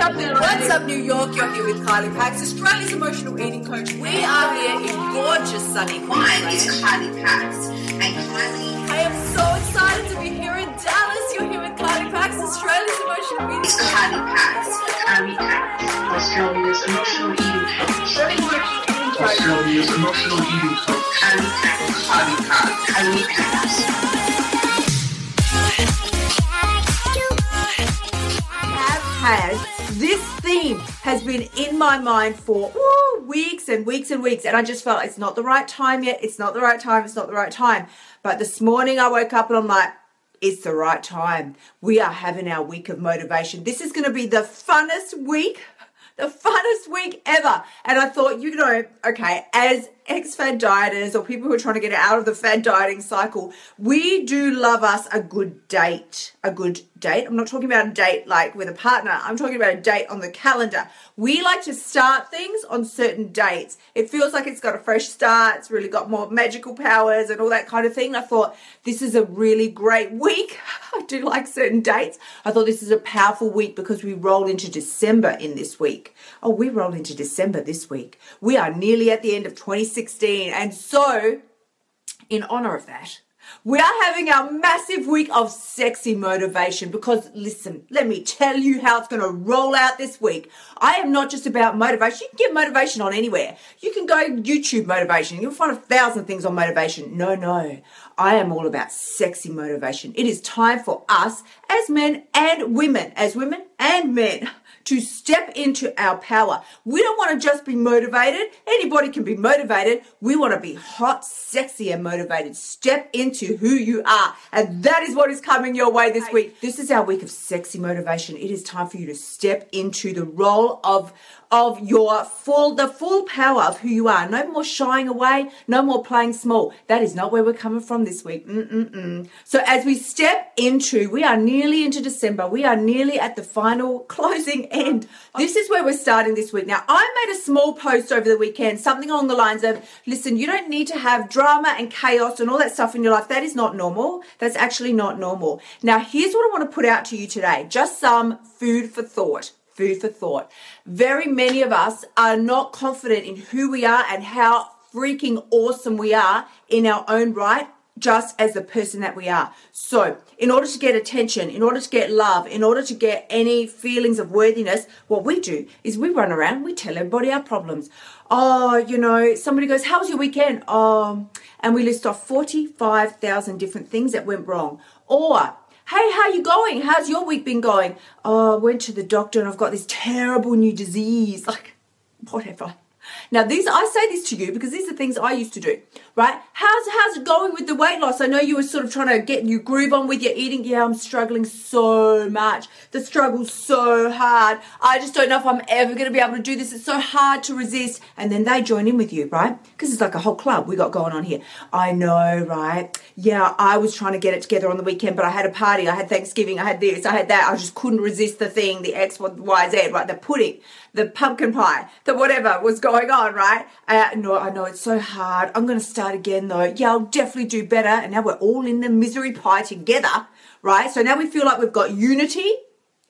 up, New What's up, New York? You're here with Kylie Pax, Australia's emotional eating coach. We are here in gorgeous sunny Mine is Kylie Pax. And Kylie I am so excited to be here in Dallas. You're here with Kylie Pax, Australia's emotional eating coach. Kylie Pax. Kylie Pax. Australia's emotional eating coach. Australia's emotional eating coach. Kylie Pax. Kylie Pax. Kylie Pax. have had this theme has been in my mind for weeks and weeks and weeks and i just felt it's not the right time yet. It's not the right time. It's not the right time. But this morning i woke up and i'm like it's the right time. We are having our week of motivation. This is going to be the funnest week the funnest week ever. And I thought, you know, okay, as ex fad dieters or people who are trying to get out of the fad dieting cycle, we do love us a good date. A good date. I'm not talking about a date like with a partner, I'm talking about a date on the calendar. We like to start things on certain dates. It feels like it's got a fresh start, it's really got more magical powers and all that kind of thing. I thought, this is a really great week. I do like certain dates. I thought this is a powerful week because we roll into December in this week. Oh, we roll into December this week. We are nearly at the end of 2016. And so, in honor of that, we are having our massive week of sexy motivation because listen, let me tell you how it's going to roll out this week. I am not just about motivation. You can get motivation on anywhere. You can go YouTube motivation. You'll find a thousand things on motivation. No, no. I am all about sexy motivation. It is time for us as men and women, as women and men, to step into our power. We don't want to just be motivated. Anybody can be motivated. We want to be hot, sexy, and motivated. Step into who you are. And that is what is coming your way this week. This is our week of sexy motivation. It is time for you to step into the role of of your full the full power of who you are. No more shying away, no more playing small. That is not where we're coming from this week. Mm-mm-mm. So as we step into, we are nearly into December. We are nearly at the final closing This is where we're starting this week. Now, I made a small post over the weekend, something along the lines of, listen, you don't need to have drama and chaos and all that stuff in your life. That is not normal. That's actually not normal. Now, here's what I want to put out to you today. Just some food for thought food for thought. Very many of us are not confident in who we are and how freaking awesome we are in our own right. Just as the person that we are. So, in order to get attention, in order to get love, in order to get any feelings of worthiness, what we do is we run around, we tell everybody our problems. Oh, you know, somebody goes, How was your weekend? Oh, and we list off 45,000 different things that went wrong. Or, Hey, how you going? How's your week been going? Oh, I went to the doctor and I've got this terrible new disease. Like, whatever. Now, these I say this to you because these are things I used to do, right? How's how's it going with the weight loss? I know you were sort of trying to get you groove on with your eating. Yeah, I'm struggling so much. The struggle's so hard. I just don't know if I'm ever going to be able to do this. It's so hard to resist. And then they join in with you, right? Because it's like a whole club we got going on here. I know, right? Yeah, I was trying to get it together on the weekend, but I had a party. I had Thanksgiving. I had this. I had that. I just couldn't resist the thing, the X, Y, Z, right? The pudding, the pumpkin pie, the whatever was going on, right? Uh, no, I know it's so hard. I'm going to start again though. Yeah, I'll definitely do better. And now we're all in the misery pie together, right? So now we feel like we've got unity.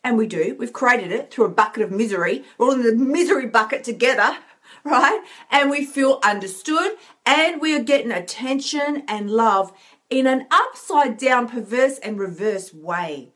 And we do. We've created it through a bucket of misery. We're all in the misery bucket together, right? And we feel understood and we are getting attention and love in an upside down, perverse, and reverse way.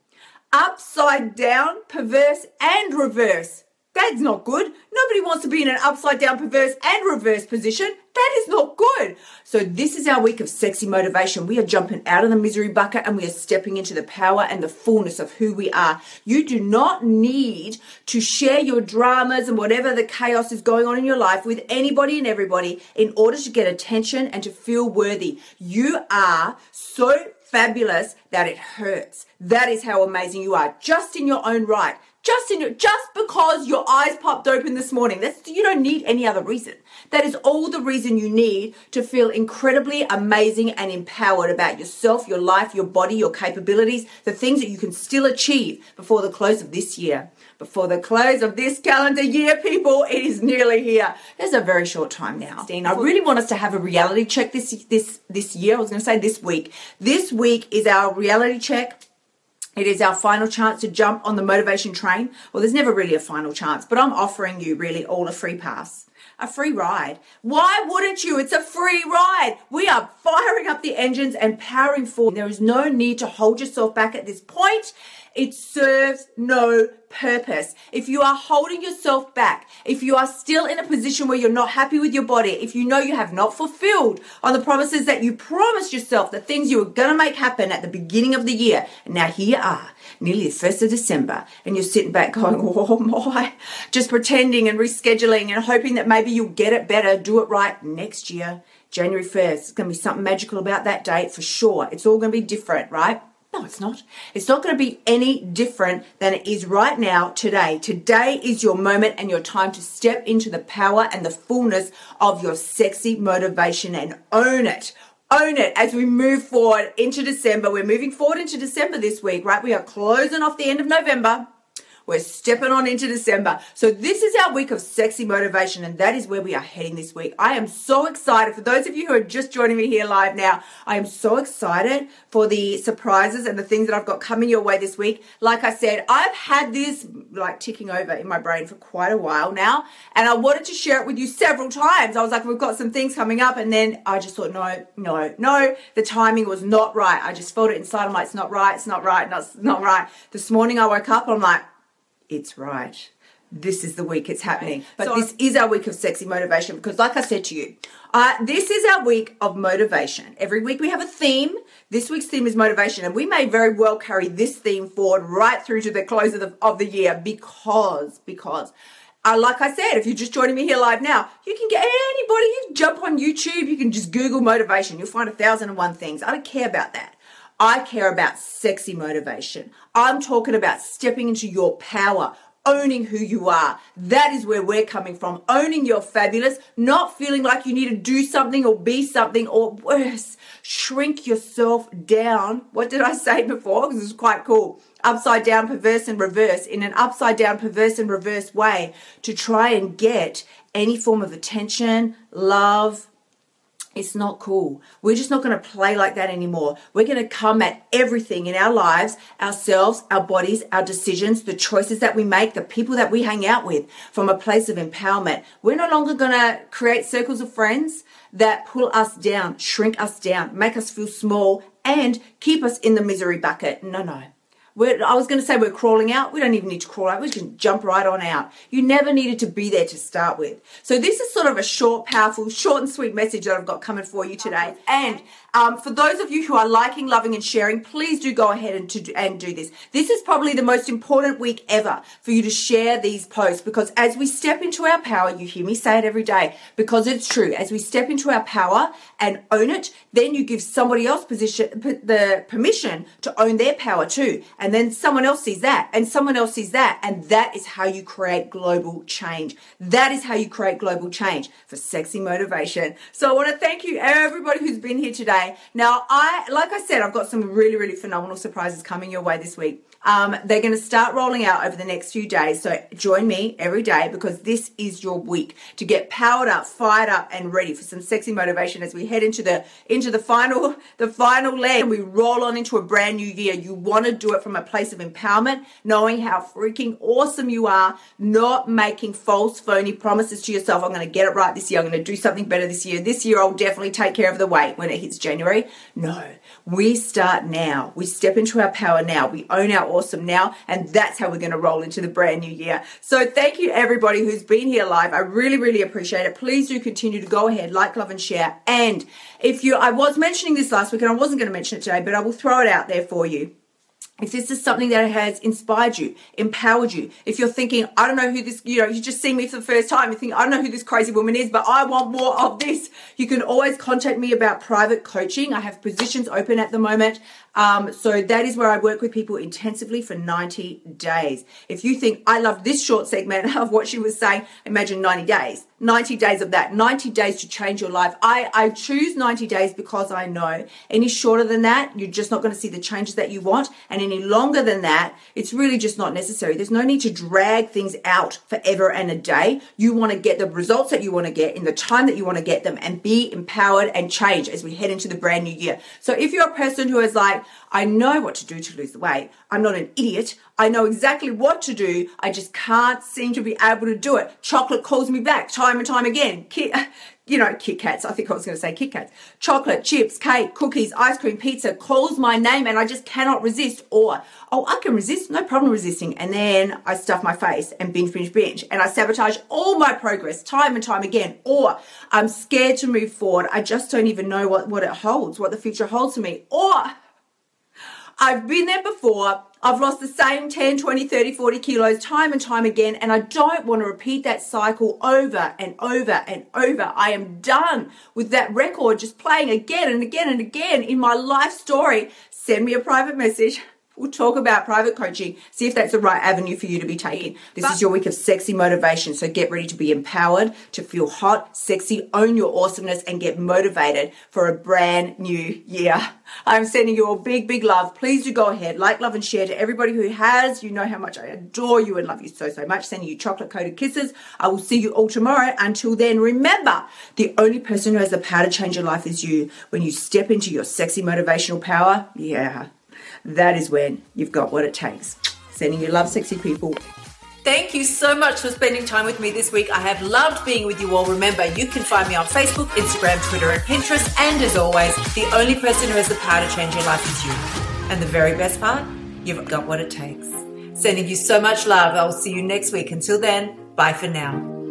Upside down, perverse, and reverse. That's not good. Nobody wants to be in an upside down, perverse, and reverse position. That is not good. So, this is our week of sexy motivation. We are jumping out of the misery bucket and we are stepping into the power and the fullness of who we are. You do not need to share your dramas and whatever the chaos is going on in your life with anybody and everybody in order to get attention and to feel worthy. You are so fabulous that it hurts. That is how amazing you are, just in your own right just in your, just because your eyes popped open this morning. That's you don't need any other reason. That is all the reason you need to feel incredibly amazing and empowered about yourself, your life, your body, your capabilities, the things that you can still achieve before the close of this year. Before the close of this calendar year, people, it is nearly here. There's a very short time now. Dean, I really want us to have a reality check this this this year. I was going to say this week. This week is our reality check It is our final chance to jump on the motivation train. Well, there's never really a final chance, but I'm offering you really all a free pass a free ride. Why wouldn't you? It's a free ride. We are firing up the engines and powering forward. There is no need to hold yourself back at this point. It serves no purpose. If you are holding yourself back, if you are still in a position where you're not happy with your body, if you know you have not fulfilled on the promises that you promised yourself, the things you were going to make happen at the beginning of the year, and now here you are, nearly the 1st of December, and you're sitting back going, oh my, just pretending and rescheduling and hoping that maybe you'll get it better, do it right next year. January 1st. It's going to be something magical about that date for sure. It's all going to be different, right? No, it's not. It's not going to be any different than it is right now, today. Today is your moment and your time to step into the power and the fullness of your sexy motivation and own it. Own it as we move forward into December. We're moving forward into December this week, right? We are closing off the end of November. We're stepping on into December. So this is our week of sexy motivation and that is where we are heading this week. I am so excited. For those of you who are just joining me here live now, I am so excited for the surprises and the things that I've got coming your way this week. Like I said, I've had this like ticking over in my brain for quite a while now and I wanted to share it with you several times. I was like, we've got some things coming up and then I just thought, no, no, no, the timing was not right. I just felt it inside. I'm like, it's not right. It's not right. It's not right. This morning I woke up, I'm like, it's right. This is the week it's happening. But so, this is our week of sexy motivation because, like I said to you, uh, this is our week of motivation. Every week we have a theme. This week's theme is motivation, and we may very well carry this theme forward right through to the close of the, of the year because, because uh, like I said, if you're just joining me here live now, you can get anybody, you jump on YouTube, you can just Google motivation. You'll find a thousand and one things. I don't care about that. I care about sexy motivation. I'm talking about stepping into your power, owning who you are. That is where we're coming from. Owning your fabulous, not feeling like you need to do something or be something or worse, shrink yourself down. What did I say before? Because it's quite cool. Upside down, perverse and reverse in an upside down, perverse and reverse way to try and get any form of attention, love, it's not cool. We're just not going to play like that anymore. We're going to come at everything in our lives, ourselves, our bodies, our decisions, the choices that we make, the people that we hang out with from a place of empowerment. We're no longer going to create circles of friends that pull us down, shrink us down, make us feel small, and keep us in the misery bucket. No, no. We're, I was going to say we're crawling out. We don't even need to crawl out. We can jump right on out. You never needed to be there to start with. So this is sort of a short, powerful, short and sweet message that I've got coming for you today. And um, for those of you who are liking, loving, and sharing, please do go ahead and, to, and do this. This is probably the most important week ever for you to share these posts because as we step into our power, you hear me say it every day because it's true. As we step into our power and own it, then you give somebody else position the permission to own their power too, and then someone else sees that, and someone else sees that, and that is how you create global change. That is how you create global change for sexy motivation. So I want to thank you everybody who's been here today. Now, I like I said, I've got some really, really phenomenal surprises coming your way this week. Um, they're going to start rolling out over the next few days. So join me every day because this is your week to get powered up, fired up, and ready for some sexy motivation as we head into the into the final the final leg and we roll on into a brand new year. You want to do it from a place of empowerment, knowing how freaking awesome you are, not making false, phony promises to yourself. I'm going to get it right this year. I'm going to do something better this year. This year I'll definitely take care of the weight when it hits January. No, we start now. We step into our power now. We own our awesome now. And that's how we're going to roll into the brand new year. So thank you everybody who's been here live. I really, really appreciate it. Please do continue to go ahead, like, love, and share. And if you, I was mentioning this last week and I wasn't going to mention it today, but I will throw it out there for you if this is something that has inspired you, empowered you, if you're thinking, I don't know who this, you know, you just see me for the first time, you think, I don't know who this crazy woman is, but I want more of this, you can always contact me about private coaching. I have positions open at the moment. Um, so that is where I work with people intensively for 90 days. If you think I love this short segment of what she was saying, imagine 90 days. 90 days of that, 90 days to change your life. I, I choose 90 days because I know any shorter than that, you're just not going to see the changes that you want. and any longer than that, it's really just not necessary. There's no need to drag things out forever and a day. You want to get the results that you want to get in the time that you want to get them and be empowered and change as we head into the brand new year. So if you're a person who is like, I know what to do to lose the weight, I'm not an idiot. I know exactly what to do. I just can't seem to be able to do it. Chocolate calls me back time and time again. you know, Kit Kats. I think I was going to say Kit Kats. Chocolate, chips, cake, cookies, ice cream, pizza calls my name and I just cannot resist. Or, oh, I can resist, no problem resisting. And then I stuff my face and binge, binge, binge. And I sabotage all my progress time and time again. Or I'm scared to move forward. I just don't even know what, what it holds, what the future holds for me. Or I've been there before. I've lost the same 10, 20, 30, 40 kilos time and time again, and I don't want to repeat that cycle over and over and over. I am done with that record just playing again and again and again in my life story. Send me a private message We'll talk about private coaching, see if that's the right avenue for you to be taking. This but, is your week of sexy motivation. So get ready to be empowered, to feel hot, sexy, own your awesomeness, and get motivated for a brand new year. I'm sending you all big, big love. Please do go ahead, like, love, and share to everybody who has. You know how much I adore you and love you so, so much. Sending you chocolate coated kisses. I will see you all tomorrow. Until then, remember the only person who has the power to change your life is you. When you step into your sexy motivational power, yeah that is when you've got what it takes. Sending you love, sexy people. Thank you so much for spending time with me this week. I have loved being with you all. Remember, you can find me on Facebook, Instagram, Twitter, and Pinterest. And as always, the only person who has the power to change your life is you. And the very best part, you've got what it takes. Sending you so much love. I will see you next week. Until then, bye for now.